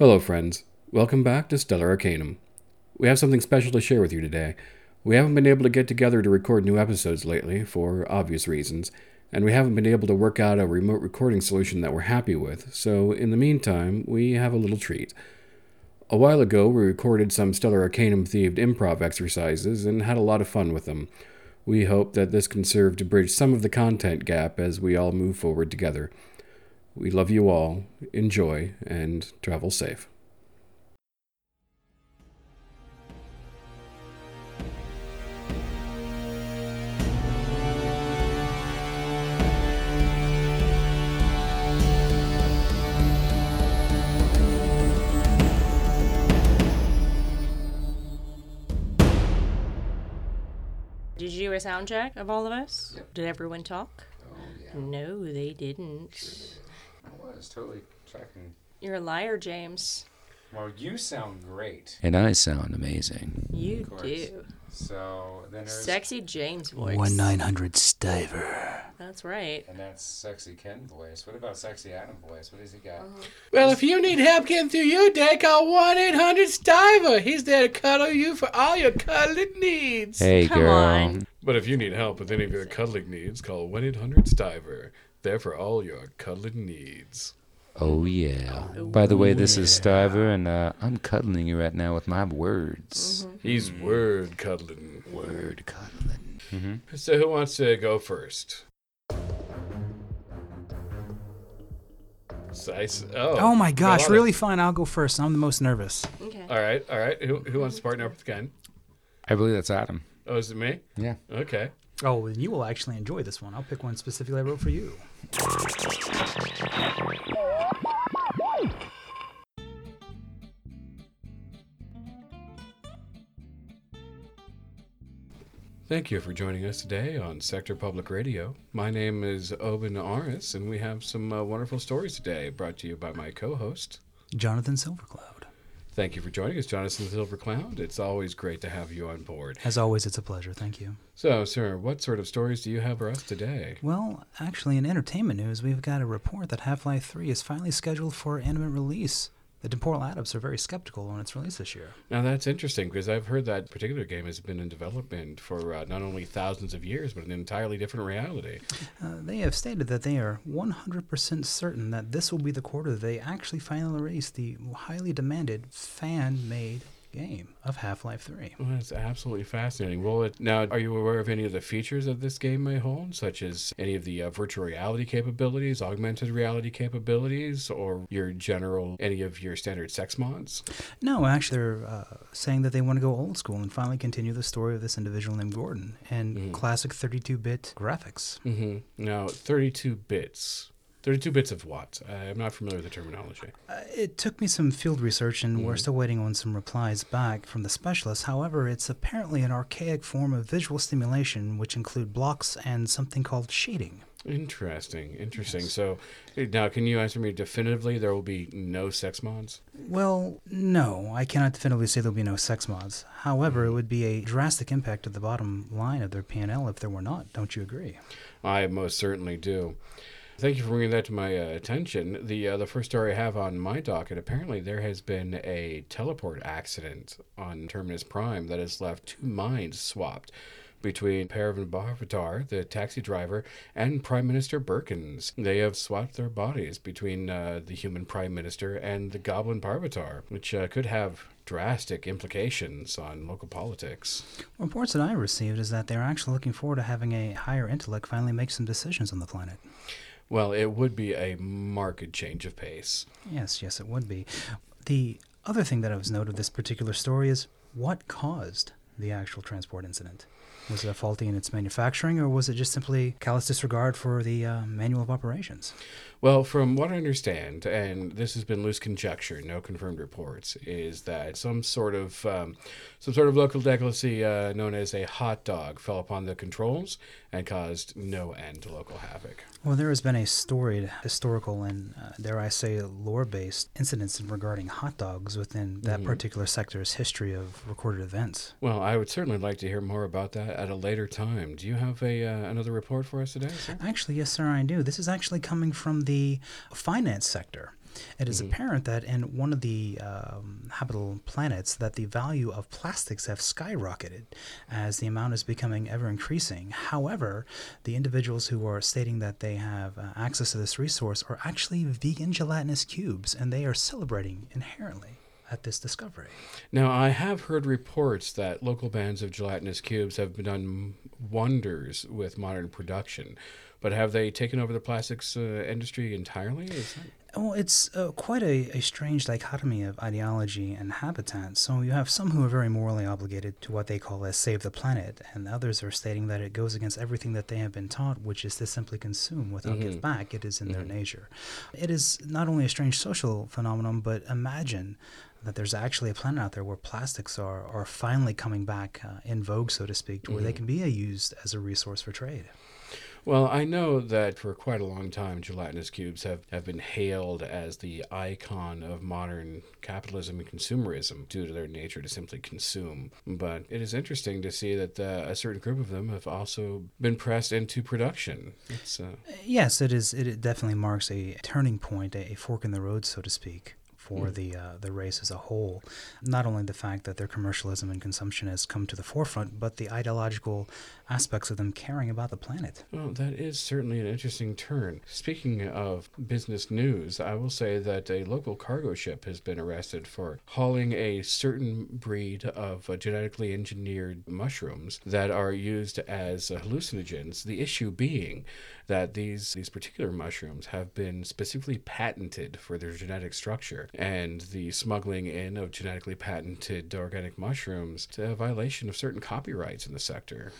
Hello, friends. Welcome back to Stellar Arcanum. We have something special to share with you today. We haven't been able to get together to record new episodes lately, for obvious reasons, and we haven't been able to work out a remote recording solution that we're happy with, so in the meantime, we have a little treat. A while ago, we recorded some Stellar Arcanum themed improv exercises and had a lot of fun with them. We hope that this can serve to bridge some of the content gap as we all move forward together. We love you all, enjoy, and travel safe. Did you do a sound check of all of us? Yep. Did everyone talk? Oh, yeah. No, they didn't. I was totally checking. You're a liar, James. Well, you sound great. And I sound amazing. You do. So then there's. Sexy James voice. One nine hundred Stiver. That's right. And that's sexy Ken voice. What about sexy Adam voice? What has he got? Uh-huh. Well, if you need help getting through your day, call 1 800 Stiver. He's there to cuddle you for all your cuddling needs. Hey, Come girl. on. But if you need help with any of your cuddling needs, call 1 800 Stiver. There for all your cuddling needs. Oh yeah. By the way, this is Stiver, and uh, I'm cuddling you right now with my words. He's word cuddling. Word cuddling. Mm-hmm. So, who wants to go first? So oh, Oh my we got a gosh, really fine. I'll go first. I'm the most nervous. Okay. All right, all right. Who, who wants to partner up with Ken? I believe that's Adam. Oh, is it me? Yeah. Okay. Oh, and you will actually enjoy this one. I'll pick one specifically I wrote for you. Thank you for joining us today on Sector Public Radio. My name is Oben Aris, and we have some uh, wonderful stories today brought to you by my co host. Jonathan Silvercloud. Thank you for joining us, Jonathan Silvercloud. It's always great to have you on board. As always, it's a pleasure. Thank you. So, sir, what sort of stories do you have for us today? Well, actually, in entertainment news, we've got a report that Half Life 3 is finally scheduled for imminent release. The Temporal Adepts are very skeptical on its release this year. Now, that's interesting because I've heard that particular game has been in development for uh, not only thousands of years, but an entirely different reality. Uh, they have stated that they are 100% certain that this will be the quarter they actually finally release the highly demanded fan made game of Half Life 3. Well, that's absolutely fascinating. Well, it, now, are you aware of any of the features that this game may hold, such as any of the uh, virtual reality capabilities, augmented reality capabilities, or your general, any of your standard sex mods? No, actually, they're uh, saying that they want to go old school and finally continue the story of this individual named Gordon and Mhm. classic 32 bit graphics. Mm-hmm. Now, 32 bits. 32 bits of what? I'm not familiar with the terminology. Uh, it took me some field research, and we're Mhm. still waiting on some replies back from the specialists. However, it's apparently an archaic form of visual stimulation, which include blocks and something called shading. Interesting, interesting. Yes. So, eh, now can you answer me definitively? There will be no sex mods? Well, no, I cannot definitively say there'll be no sex mods. However, Mm-hmm. it would be a drastic impact to the bottom line of their P&L if there were not. Don't you agree? I most certainly do. Thank you for bringing that to my uh, attention. The uh, the first story I have on my docket. Apparently, there has been a teleport accident on Terminus Prime that has left two minds swapped between Paravan Bhavatar, the taxi driver, and Prime Minister Birkins. They have swapped their bodies between uh, the human Prime Minister and the Goblin Parvatar, which uh, could have drastic implications on local politics. Reports that I received is that they're actually looking forward to having a higher intellect finally make some decisions on the planet. Well, it would be a marked change of pace. Yes, yes, it would be. The other thing that I was noted of this particular story is what caused the actual transport incident. Was it a faulty in its manufacturing, or was it just simply callous disregard for the uh, manual of operations? Well, from what I understand, and this has been loose conjecture, no confirmed reports, is that some sort of um, some sort of local delicacy uh, known as a hot dog fell upon the controls and caused no end to local havoc. Well, there has been a storied, historical, and uh, dare I say, lore-based incidents regarding hot dogs within that Mhm. particular sector's history of recorded events. Well, I would certainly like to hear more about that at a later time. Do you have a uh, another report for us today, sir? Actually, yes, sir, I do. This is actually coming from the finance sector. It is Mhm. apparent that in one of the um, habitable planets, that the value of plastics have skyrocketed as the amount is becoming ever increasing. However, the individuals who are stating that they have uh, access to this resource are actually vegan gelatinous cubes, and they are celebrating inherently at this discovery. Now, I have heard reports that local bands of gelatinous cubes have done wonders with modern production, but have they taken over the plastics uh, industry entirely? Well, it's uh, quite a, a strange dichotomy of ideology and habitat. So you have some who are very morally obligated to what they call as save the planet, and others are stating that it goes against everything that they have been taught, which is to simply consume without Mhm. give back. It is in their Mhm. nature. It is not only a strange social phenomenon, but imagine that there's actually a planet out there where plastics are, are finally coming back uh, in vogue, so to speak, to where they Mhm. can be uh, used as a resource for trade. Well, I know that for quite a long time, gelatinous cubes have, have been hailed as the icon of modern capitalism and consumerism due to their nature to simply consume. But it is interesting to see that uh, a certain group of them have also been pressed into production. Uh, Yes, it is. It, it definitely marks a turning point, a fork in the road, so to speak, for Mm. the uh, the race as a whole. Not only the fact that their commercialism and consumption has come to the forefront, but the ideological aspects of them caring about the planet. Well, that is certainly an interesting turn. Speaking of business news, I will say that a local cargo ship has been arrested for hauling a certain breed of uh, genetically engineered mushrooms that are used as uh, hallucinogens. The issue being that these these particular mushrooms have been specifically patented for their genetic structure, and the smuggling in of genetically patented organic mushrooms to a violation of certain copyrights in the sector.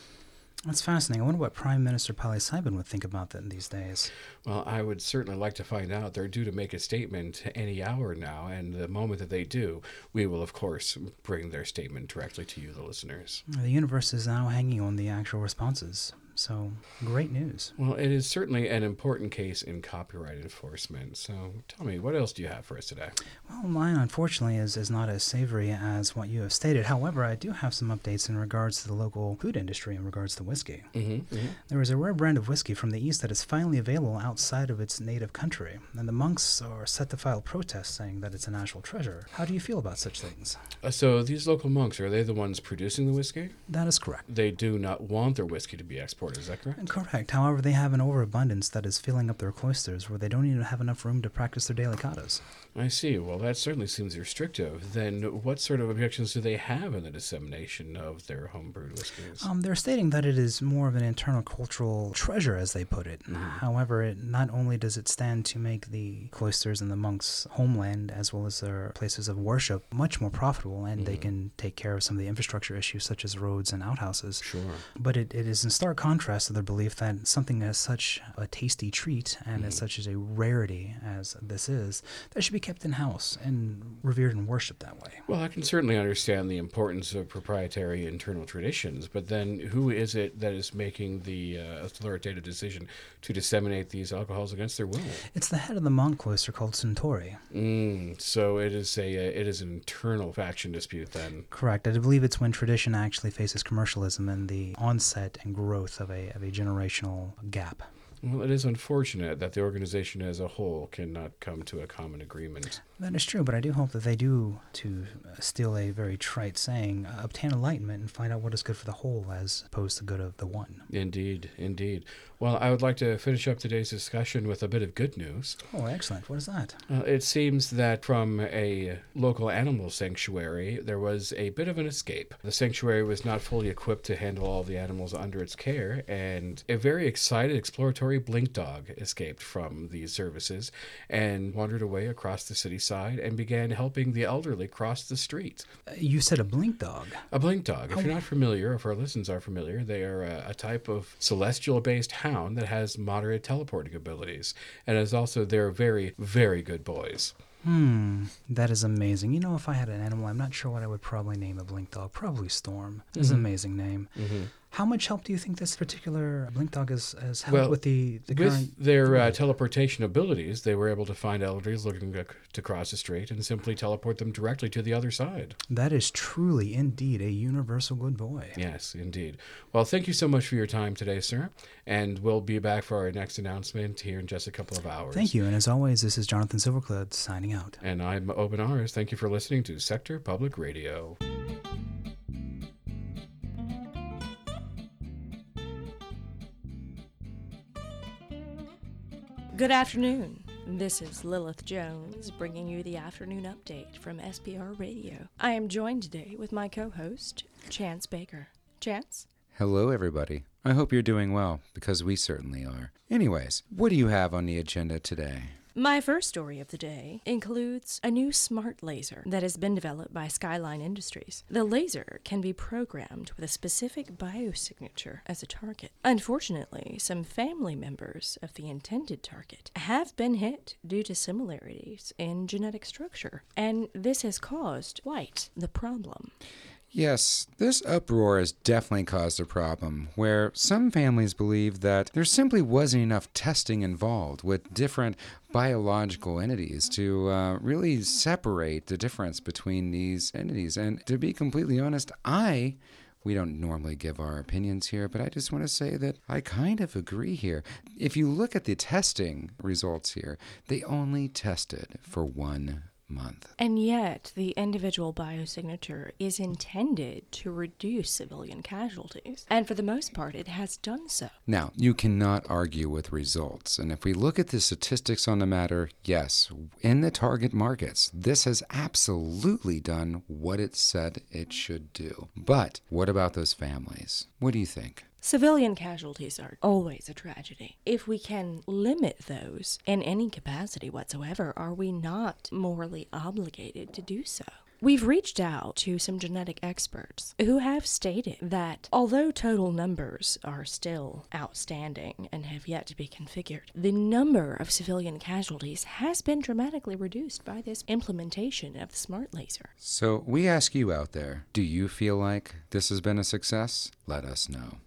That's fascinating. I wonder what Prime Minister Saiban would think about that in these days. Well, I would certainly like to find out. They're due to make a statement any hour now, and the moment that they do, we will, of course, bring their statement directly to you, the listeners. The universe is now hanging on the actual responses. So, great news. Well, it is certainly an important case in copyright enforcement. So tell me, what else do you have for us today? Well, mine unfortunately is, is not as savory as what you have stated. However, I do have some updates in regards to the local food industry in regards to whiskey. Mm-hmm. There is a rare brand of whiskey from the east that is finally available outside of its native country, and the monks are set to file protests saying that it's a national treasure. How do you feel about such things? Uh, so these local monks, are they the ones producing the whiskey? That is correct. They do not want their whiskey to be exported, is that correct? Correct. However, they have an overabundance that is filling up their cloisters where they don't even have enough room to practice their daily katas. I see. Well, that certainly seems restrictive. Then what sort of objections do they have in the dissemination of their homebrewed whiskeys? Um, they're stating that it is more of an internal cultural treasure, as they put it. However, it not only does it stand to make the cloisters and the monks' homeland, as well as their places of worship, much more profitable, and they Mhm. can take care of some of the infrastructure issues such as roads and outhouses. Sure. But it, it is in stark contrast to their belief that something as such a tasty treat and as Mhm. such as a rarity as this is, that should be kept in house and revered and worshipped that way. Well, I can certainly understand the importance of proprietary internal traditions, but then who is it that is making the uh, authoritative decision to disseminate these alcohols against their will? It's the head of the monk cloister called Suntory. Mm, so it is a uh, it is an internal faction dispute then. Correct. I believe it's when tradition actually faces commercialism and the onset and growth of a, of a generational gap. Well, it is unfortunate that the organization as a whole cannot come to a common agreement. That is true, but I do hope that they do, to steal a very trite saying, uh, obtain enlightenment and find out what is good for the whole as opposed to good of the one. Indeed, indeed. Well, I would like to finish up today's discussion with a bit of good news. Oh, excellent. What is that? Uh, it seems that from a local animal sanctuary, there was a bit of an escape. The sanctuary was not fully equipped to handle all the animals under its care, and a very excited exploratory blink dog escaped from these services and wandered away across the city side and began helping the elderly cross the street. You said a blink dog. A blink dog, if you're not familiar, if our listeners are familiar, they are a, a type of celestial based hound that has moderate teleporting abilities and is also, they're very, very good boys. Hmm, that is amazing. You know, if I had an animal, I'm not sure what I would probably name a blink dog. Probably Storm. It's an Mhm. amazing name. Mm-hmm. How much help do you think this particular blink dog has, has helped Well, with the, the With current? their uh, teleportation abilities, they were able to find elders looking to, to cross the strait and simply teleport them directly to the other side. that is truly, indeed, a universal good boy. Yes, indeed. Well, thank you so much for your time today, sir. And we'll be back for our next announcement here in just a couple of hours. Thank you. And as always, this is Jonathan Silvercloud signing out. And I'm Open Ours. Thank you for listening to Sector Public Radio. Good afternoon. This is Lilith Jones bringing you the afternoon update from SPR Radio. I am joined today with my co host, Chance Baker. Chance? Hello, everybody. I hope you're doing well, because we certainly are. Anyways, what do you have on the agenda today? My first story of the day includes a new smart laser that has been developed by Skyline Industries. The laser can be programmed with a specific biosignature as a target. Unfortunately, some family members of the intended target have been hit due to similarities in genetic structure, and this has caused quite the problem. Yes, this uproar has definitely caused a problem where some families believe that there simply wasn't enough testing involved with different biological entities to uh, really separate the difference between these entities. And to be completely honest, I. We don't normally give our opinions here, but I just want to say that I kind of agree here. If you look at the testing results here, they only tested for one month. And yet, the individual biosignature is intended to reduce civilian casualties, and for the most part, it has done so. Now, you cannot argue with results. And if we look at the statistics on the matter, yes, in the target markets, this has absolutely done what it said it should do. But what about those families? What do you think? Civilian casualties are always a tragedy. If we can limit those in any capacity whatsoever, are we not morally obligated to do so? We've reached out to some genetic experts who have stated that although total numbers are still outstanding and have yet to be configured, the number of civilian casualties has been dramatically reduced by this implementation of the smart laser. So we ask you out there do you feel like this has been a success? Let us know.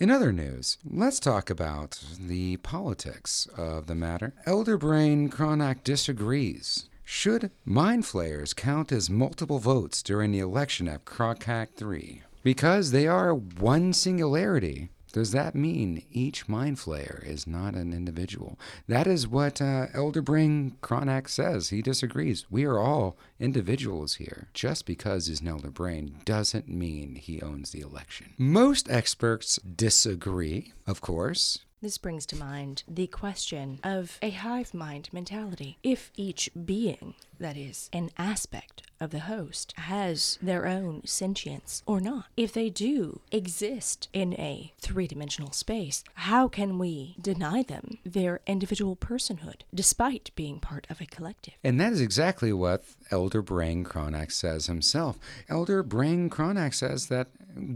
In other news, let's talk about the politics of the matter. Elder Brain Cronack disagrees. Should mind flayers count as multiple votes during the election at Crocac 3? Because they are one singularity, does that mean each mind flayer is not an individual? That is what uh, Elder Brain says. He disagrees. We are all individuals here. Just because he's an Elder Brain doesn't mean he owns the election. Most experts disagree, of course. This brings to mind the question of a hive mind mentality. If each being, that is, an aspect of the host, has their own sentience or not, if they do exist in a three dimensional space, how can we deny them their individual personhood despite being part of a collective? And that is exactly what Elder Brain Cronack says himself. Elder Brain Cronack says that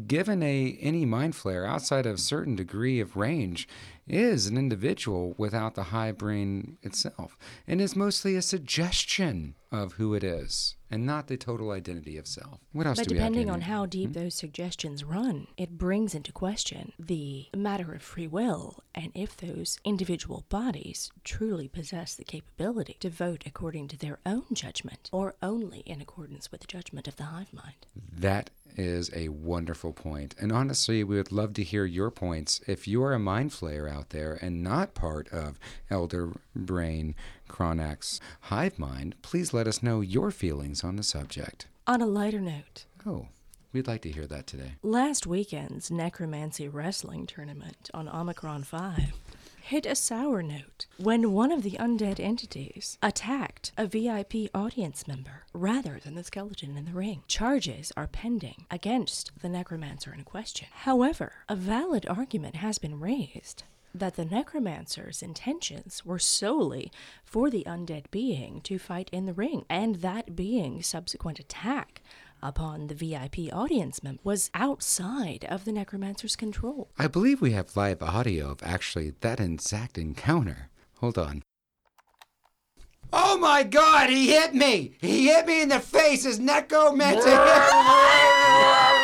given a any mind flayer outside of a certain degree of range is an individual without the high brain itself and is mostly a suggestion of who it is and not the total identity of self. What else But do we depending on how deep hmm? those suggestions run, it brings into question the matter of free will and if those individual bodies truly possess the capability to vote according to their own judgment or only in accordance with the judgment of the hive mind. That is a wonderful point. And honestly, we would love to hear your points. If you're a mind flayer out there and not part of Elder Brain Cronack's hive mind, please let us know your feelings on the subject. On a lighter note, Oh, we'd like to hear that today. last weekend's necromancy wrestling tournament on Omicron 5 hit a sour note when one of the undead entities attacked a VIP audience member rather than the skeleton in the ring. Charges are pending against the necromancer in question. However, a valid argument has been raised that the necromancer's intentions were solely for the undead being to fight in the ring, and that being's subsequent attack upon the VIP audience member was outside of the necromancer's control. I believe we have live audio of actually that exact encounter. Hold on. Oh my god, he hit me! He hit me in the face! His necromancer hit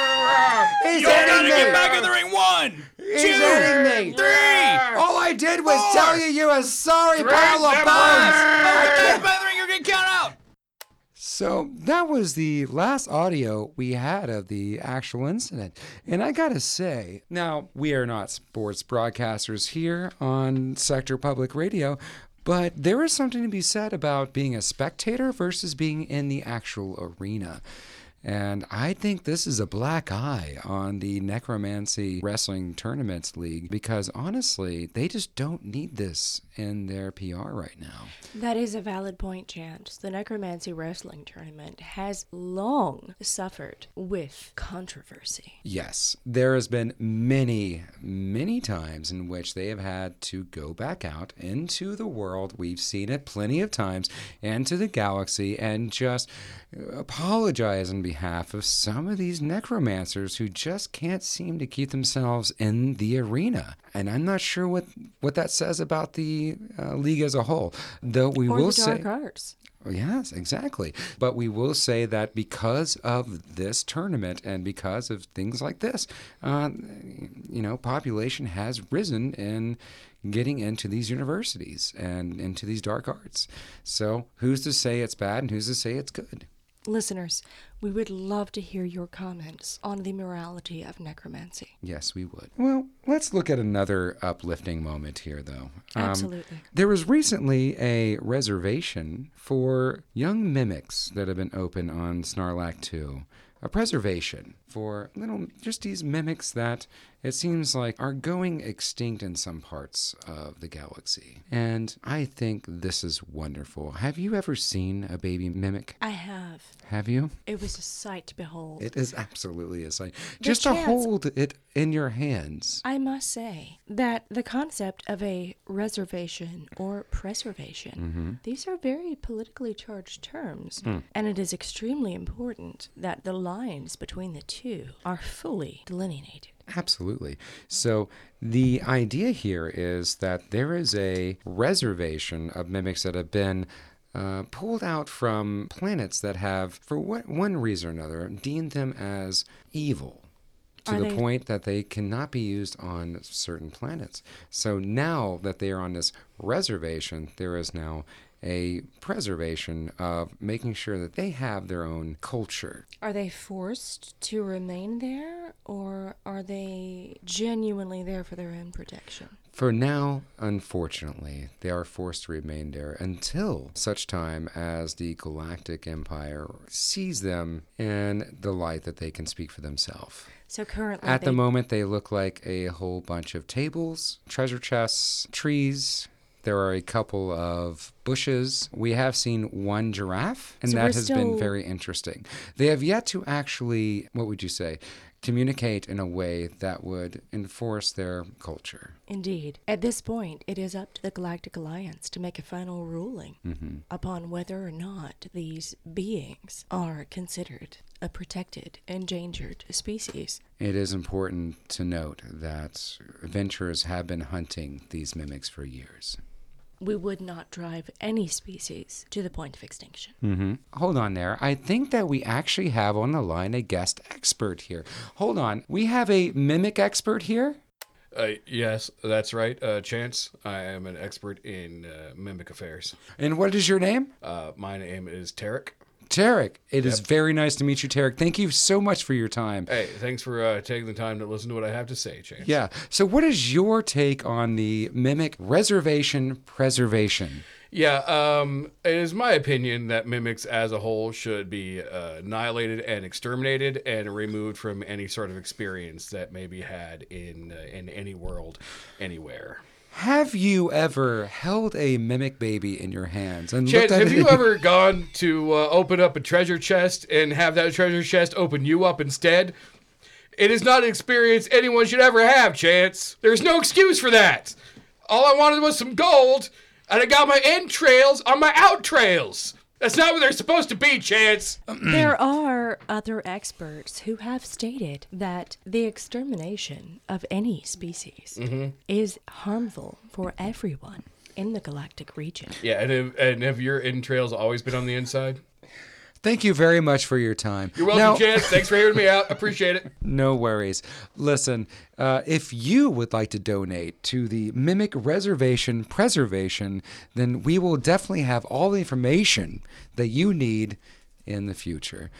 He's You're hitting gonna me. get back in the ring. One, He's two, hitting me. three. All I did was Four. tell you you a sorry pile of them bones. Get back in the ring. You're getting counted out. So that was the last audio we had of the actual incident. And I gotta say, now we are not sports broadcasters here on Sector Public Radio, but there is something to be said about being a spectator versus being in the actual arena. And I think this is a black eye on the Necromancy Wrestling Tournaments League because honestly, they just don't need this in their PR right now. That is a valid point, Chance. The Necromancy Wrestling Tournament has long suffered with controversy. Yes, there has been many, many times in which they have had to go back out into the world. We've seen it plenty of times, and to the galaxy, and just apologize on behalf of some of these necromancers who just can't seem to keep themselves in the arena. And I'm not sure what what that says about the uh, league as a whole. Though we Or will the say, Arts. Yes, exactly. But we will say that because of this tournament and because of things like this, uh, you know, population has risen in getting into these universities and into these dark arts. So who's to say it's bad and who's to say it's good? Listeners, we would love to hear your comments on the morality of necromancy. Yes, we would. Well, let's look at another uplifting moment here, though. Um, Absolutely. There was recently a reservation for young mimics that have been open on Snarlack 2. A preservation for little, just these mimics that it seems like are going extinct in some parts of the galaxy. And I think this is wonderful. Have you ever seen a baby mimic? I have. Have you? It was a sight to behold. It is absolutely a sight. The Just to hold it in your hands. I must say that the concept of a reservation or preservation, mm-hmm. these are very politically charged terms, hmm. and it is extremely important that the lines between the two are fully delineated. Absolutely. So the idea here is that there is a reservation of mimics that have been uh, pulled out from planets that have, for what, one reason or another, deemed them as evil. To Are the they- point that they cannot be used on certain planets. So now that they are on this reservation, there is now a preservation of making sure that they have their own culture. Are they forced to remain there, or are they genuinely there for their own protection? For now, unfortunately, they are forced to remain there until such time as the Galactic Empire sees them in the light that they can speak for themselves. So currently, At the moment, they look like a whole bunch of tables, treasure chests, trees. There are a couple of bushes. We have seen one giraffe, and So that has been very interesting. They have yet to actually, what would you say, communicate in a way that would enforce their culture. Indeed. At this point, it is up to the Galactic Alliance to make a final ruling mm-hmm. upon whether or not these beings are considered a protected, endangered species. It is important to note that adventurers have been hunting these mimics for years. We would not drive any species to the point of extinction. Mm-hmm. Hold on there. I think that we actually have on the line a guest expert here. Hold on. We have a mimic expert here? Uh, yes, that's right, uh, Chance. I am an expert in uh, mimic affairs. And what is your name? Uh, my name is Tarek. Tarek. It is very nice to meet you, Tarek. Thank you so much for your time. Hey, thanks for uh, taking the time to listen to what I have to say, Chance. Yeah. So, what is your take on the mimic reservation preservation? Yeah, um, it is my opinion that mimics as a whole should be uh, annihilated and exterminated and removed from any sort of experience that may be had in uh, in any world, anywhere. Have you ever held a mimic baby in your hands and Chance, have it? you ever gone to uh, open up a treasure chest and have that treasure chest open you up instead? It is not an experience anyone should ever have, Chance. There's no excuse for that. All I wanted was some gold, and I got my entrails on my outrails. That's not what they're supposed to be, Chance. there are other experts who have stated that the extermination of any species mm-hmm. is harmful for everyone in the galactic region. Yeah, and have, and have your entrails always been on the inside? Thank you very much for your time. You're welcome, Now- Chance. Thanks for hearing me out. Appreciate it. No worries. Listen, uh, if you would like to donate to the Mimic Reservation Preservation, then we will definitely have all the information that you need in the future.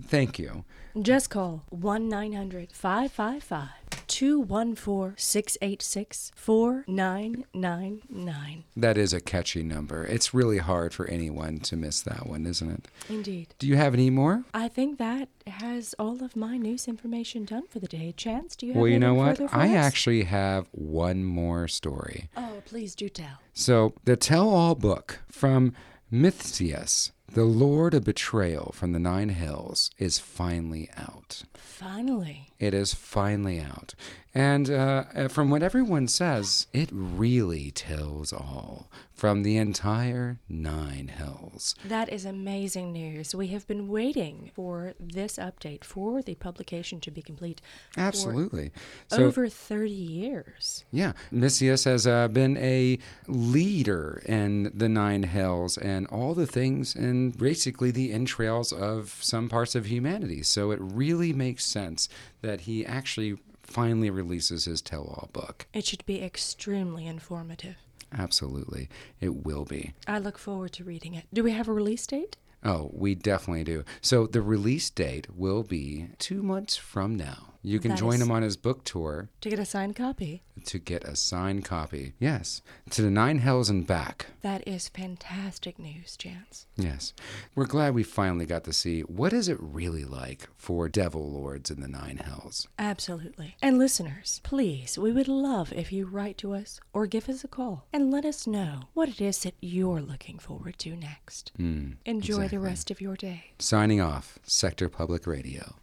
Thank you. Just call 1 900 555 214 686 4999. That is a catchy number. It's really hard for anyone to miss that one, isn't it? Indeed. Do you have any more? I think that has all of my news information done for the day. Chance, do you have any more? Well, you know what? I us? actually have one more story. Oh, please do tell. So, the tell all book from Mithsius, the Lord of Betrayal from the Nine Hells, is finally out. Finally. It is finally out. And uh, uh, from what everyone says, it really tells all from the entire Nine Hells. That is amazing news. We have been waiting for this update for the publication to be complete. for Absolutely. So, over 30 years. yeah, Mithsius has uh, been a leader in the Nine Hells and all the things and basically the entrails of some parts of humanity. So it really makes sense that he actually finally releases his tell all book. It should be extremely informative. Absolutely. It will be. I look forward to reading it. Do we have a release date? Oh, we definitely do. So the release date will be two months from now. You can That join him on his book tour To get a signed copy? to get a signed copy. Yes, to the Nine Hells and back. That is fantastic news, Chance. Yes, we're glad we finally got to see what is it really like for devil lords in the Nine Hells. Absolutely. And listeners, please, we would love if you write to us or give us a call and let us know what it is that you're looking forward to next. Mm, Enjoy exactly. the rest of your day. Signing off, Sector Public Radio.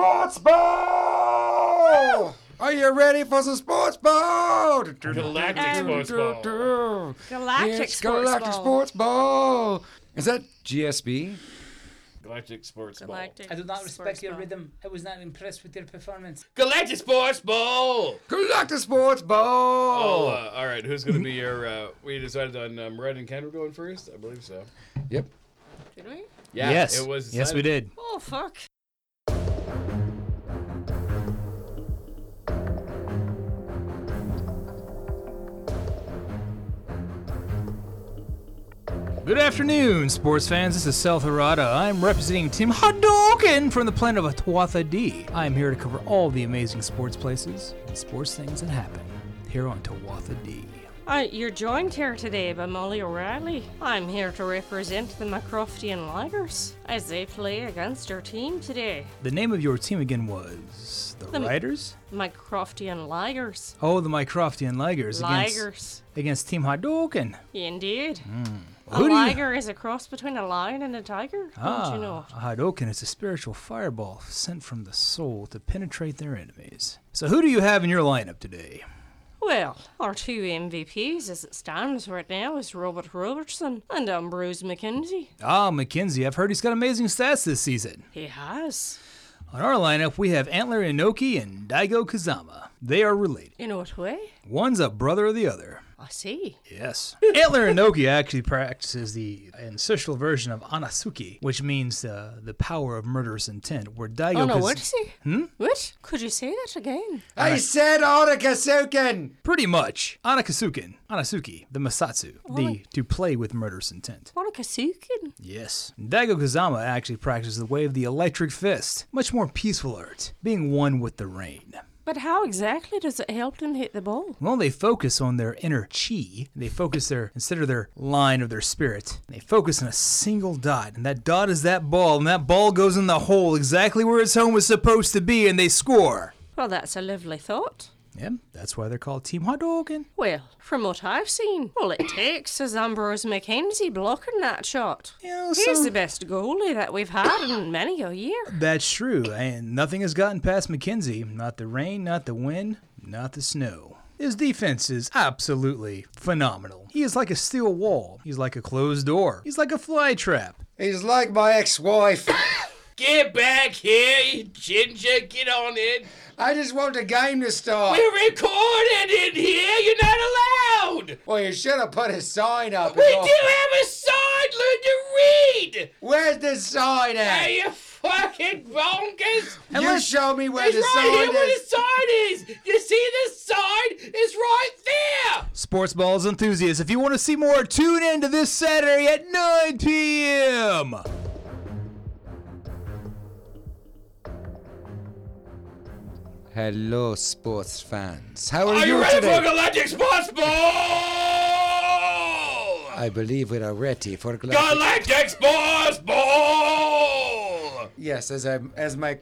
Sports Ball! Are you ready for some sports ball? Galactic Sports Ball. Galactic It's Galactic Sports Ball. Is that GSB? Galactic Sports Ball. Galactic I do not respect your Ball. rhythm. I was not impressed with your performance. Galactic Sports Ball. Galactic Sports Oh, Ball. uh, all right. Who's going to be your? Uh, we decided on um, Red and Ken were going first. I believe so. Yep. Did we? Yeah. yes. It was. yes, we did. Oh, fuck. Good afternoon, sports fans. This is Sel Harada. I'm representing Tim Hadouken from the planet of Tuatha D. I'm here to cover all the amazing sports places and sports things that happen here on Tuatha D. Uh, you're joined here today by Molly O'Reilly. I'm here to represent the Macroftian Ligers as they play against our team today. The name of your team again was the, The- Riders? Macroftian Ligers. Oh, the Mycroftian Ligers against, Ligers. against Team Hadouken. Indeed. A Who do you- is a cross between a lion and a tiger. Ah, Don't you know? a Hadouken is a spiritual fireball sent from the soul to penetrate their enemies. So, who do you have in your lineup today? Well, our two MVPs as it stands right now is Robert Robertson and Ambrose McKenzie. Ah, McKenzie. I've heard he's got amazing stats this season. He has. On our lineup, we have Antler Inoki and Daigo Kazama. They are related. In what way? One's a brother of the other. I see. Yes. Antler Inoki actually practices the ancestral version of Anasuki, which means uh, the power of murderous intent, where Daigo Oh no, what is he? Hmm? What? Could you say that again? I said Onakasuken! Pretty much. Anakasuken, Anasuki, the Masatsu, the to play with murderous intent. Wanakasuken? Yes. Daigo Kazama actually practices the way of the electric fist, much more peaceful art, being one with the rain. But how exactly does it help them hit the ball? Well, they focus on their inner chi. They focus their, instead of their line of their spirit, they focus on a single dot. And that dot is that ball, and that ball goes in the hole exactly where its home is supposed to be, and they score. Well, that's a lovely thought. Yep, that's why they're called Team Hadouken. Well, from what I've seen, all it takes is Ambrose McKenzie blocking that shot. Yeah, He's so- the best goalie that we've had in many a year. That's true, and nothing has gotten past McKenzie. Not the rain, not the wind, not the snow. His defense is absolutely phenomenal. He is like a steel wall. He's like a closed door. He's like a fly trap. He's like my ex-wife. Get back here, you ginger. Get on in. I just want the game to start. We're recording in here. You're not allowed. Well, you should have put a sign up. We do have a sign. Learn to read. Where's the sign at? Are you fucking bonkers? You show me where It's the right sign here where the sign is. You see the sign? It's right there. Sports Balls enthusiasts, if you want to see more, tune in to this Saturday at 9 p.m. Hello, sports fans. How are, Are you you ready today? for Galactic Sports Ball? I believe we are ready for Galactic. Galactic Sports Ball! yes, as I as my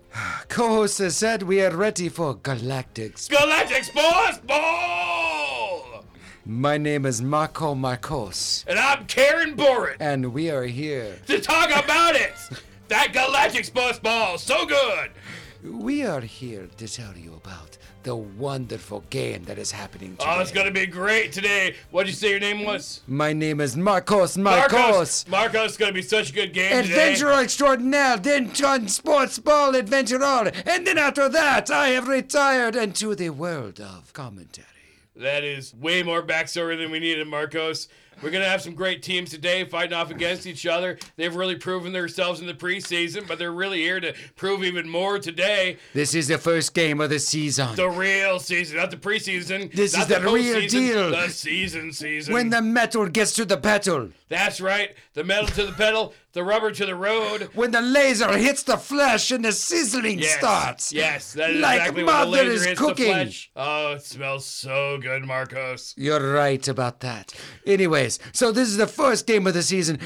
co-host has said, we are ready for Galactic. Sp- Galactic Sports Ball! my name is Marco Marcos, And I'm Karen Borit and we are here. to talk about it! That Galactic Sports Ball, so good! We are here to tell you about the wonderful game that is happening today. Oh, it's gonna be great today. What'd you say your name was? My name is Marcos Marcos. Marcos, it's gonna be such a good game Adventure today. extraordinaire, then John Sports Ball Adventure and then after that, I have retired into the world of commentary. That is way more backstory than we needed, Marcos. We're gonna have some great teams today fighting off against each other. They've really proven themselves in the preseason, but they're really here to prove even more today. This is the first game of the season. The real season, not the preseason. This not is the real deal. The season season. when the metal gets to the pedal, That's right. The metal to the pedal, the rubber to the road. when the laser hits the flesh and the sizzling Yes. starts. Yes, that is Like exactly when the laser is hits cooking. the flesh. Oh, it smells so good, Marcos. You're right about that. Anyways, so this is the first game of the season.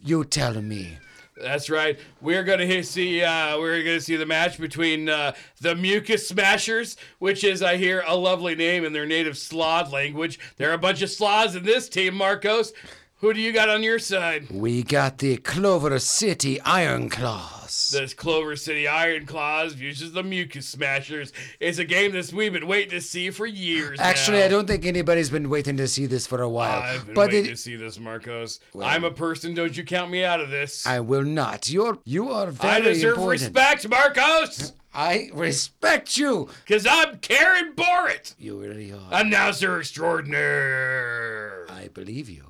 You tell me. That's right. We're gonna see. Uh, we're gonna see the match between uh, the Mucus Smashers, which is, I hear, a lovely name in their native Slav language. There are a bunch of Slavs in this team, Marcos. Who do you got on your side? We got the Clover City Iron Claws. This Clover City Iron Claws uses the Mucus Smashers. It's a game that we've been waiting to see for years. Actually, now. I don't think anybody's been waiting to see this for a while. I've been but waiting it, to see this, Marcos. I'm a person. Don't you count me out of this. I will not. You're you are very I deserve important. respect, Marcos, I respect you. because I'm Karen Borit, You really are. announcer extraordinaire. I believe you.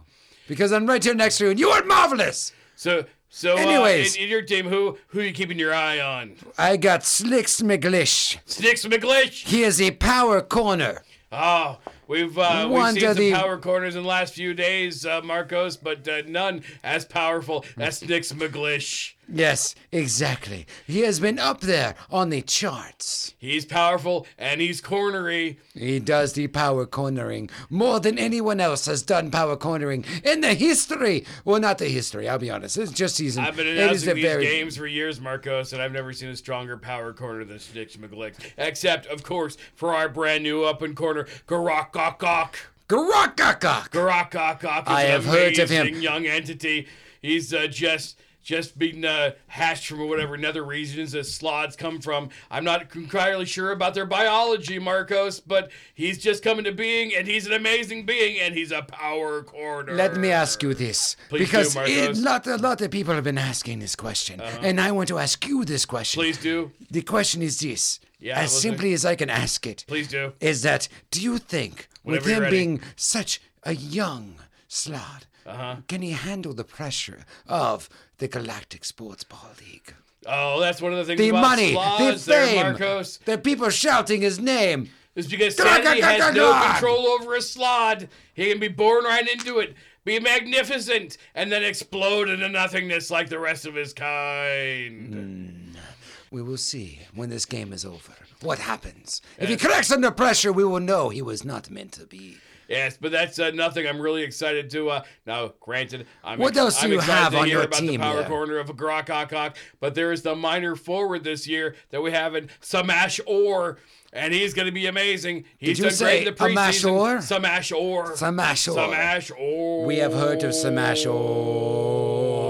Because I'm right here next to you and you are marvelous. So, so Anyways. uh, in, in your team, who who are you keeping your eye on? I got Slicks McGlish. Sticks McGlish. He is a power corner. Oh, we've uh, we've seen some the- power corners in the last few days, uh, Marcos, but uh, none as powerful as Sticks McGlish. Yes, exactly. He has been up there on the charts. He's powerful and he's cornery. He does the power cornering more than anyone else has done power cornering in the history. Well, not the history, I'll be honest. It's just season. I've been announcing these very games for years, Marcos, and I've never seen a stronger power corner than Sticks McGlick. Except, of course, for our brand new up and corner, Garakakak. Garakakak. Garakakak is I have heard of him. young entity. He's uh, just just being uh, hatched from whatever nether regions the slots come from. I'm not entirely sure about their biology, Marcos, but he's just coming to being, and he's an amazing being, and he's a power corner. Let me ask you this, Please because do, it. Uh-huh. lot, a lot of people have been asking this question, and I want to ask you this question. Please do. The question is this, Yeah, as simply as I can ask it, Please do. is that do you think, with Whenever you're him being such a young slot, Uh-huh. can he handle the pressure of the Galactic Sports Ball League? Oh, that's one of the things The about money, the fame, Marcos. the people shouting his name. is because Sandy has no control over a slot. He can be born right into it, be magnificent, and then explode into nothingness like the rest of his kind. We will see when this game is over what happens. If he cracks under pressure, we will know he was not meant to be. Yes, but that's uh, nothing. I'm really excited to. Uh, now, granted, I'm What else do I'm you have on your about team the power here? corner of Grokakok, but there is the minor forward this year that we have in Samash Orr. And he's going to be amazing. He's you done say great in the Amash preseason. Orr? Samash Orr. Samash Orr. Samash Orr. We have heard of Samash Orr.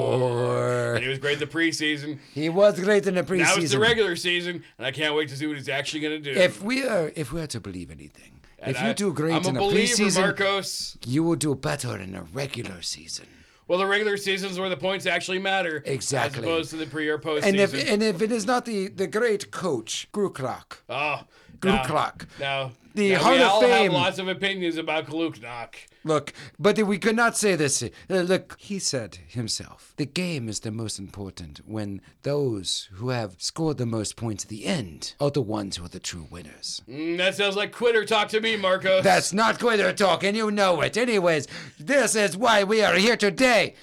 Was great in the preseason. He was great in the preseason. Now it's the regular season, and I can't wait to see what he's actually going to do. If we are, if we are to believe anything, And if you do great I'm a in the believer, preseason, Marcos. you will do better in the regular season. Well, the regular season's where the points actually matter. Exactly. As opposed to the pre or post And if and if it is not the the great coach Grukrak, oh, ah, Grukrak, Now, The now Hall we of all Fame. have lots of opinions about Kaluknak. Look, but we could not say this. Uh, look, he said himself, the game is the most important when those who have scored the most points at the end are the ones who are the true winners. Mm, that sounds like quitter talk to me, Marcos. That's not quitter talk, and you know it. Anyways, this is why we are here today.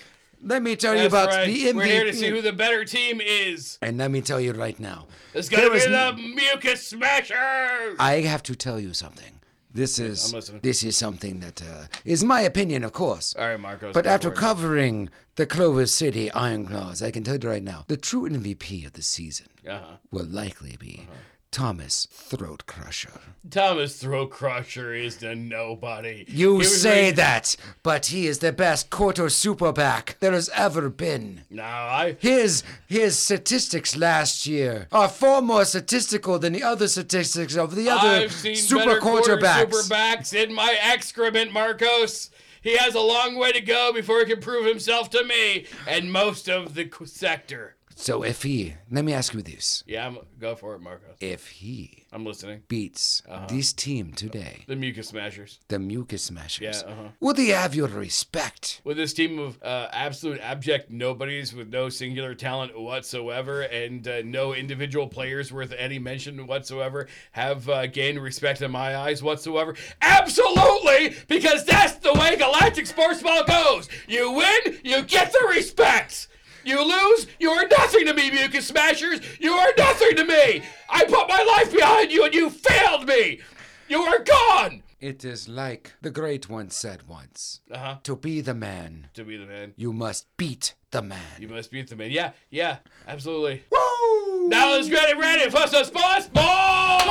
Let me tell you That's about right. the MVP. We're here to see who the better team is. and let me tell you right now. It's gonna there be is the n- Mucus Smashers. I have to tell you something. This I'm is listening. this is something that uh, is my opinion, of course. All right, Marcos. But after covering the Clover City Iron Claws, I can tell you right now, the true MVP of the season uh-huh. will likely be Thomas Throat Crusher. Thomas Throat Crusher is the nobody. You say that, but he is the best quarter superback there has ever been. No, I. His his statistics last year are far more statistical than the other statistics of the other I've seen super better quarter quarterbacks. superbacks in my excrement, Marcos. He has a long way to go before he can prove himself to me and most of the sector. So if he, let me ask you this: Yeah, I'm, go for it, Marcos. if he I'm listening. beats Uh-huh. this team today, The Mucus Smashers. the Mucus Smashers, Yeah, uh-huh. would they have your respect? With this team of uh, absolute abject nobodies with no singular talent whatsoever and uh, no individual players worth any mention whatsoever have uh, gained respect in my eyes whatsoever? Absolutely! Because that's the way Galactic Sports Ball goes! You win, you get the respect! You lose, you are nothing to me, Mucus Smashers! You are nothing to me! I put my life behind you and you failed me! You are gone! It is like the great one said once: Uh huh. to be the man, To be the man. you must beat the man. You must beat the man. Yeah, yeah, absolutely. Woo! Now let's get it ready for some sports ball!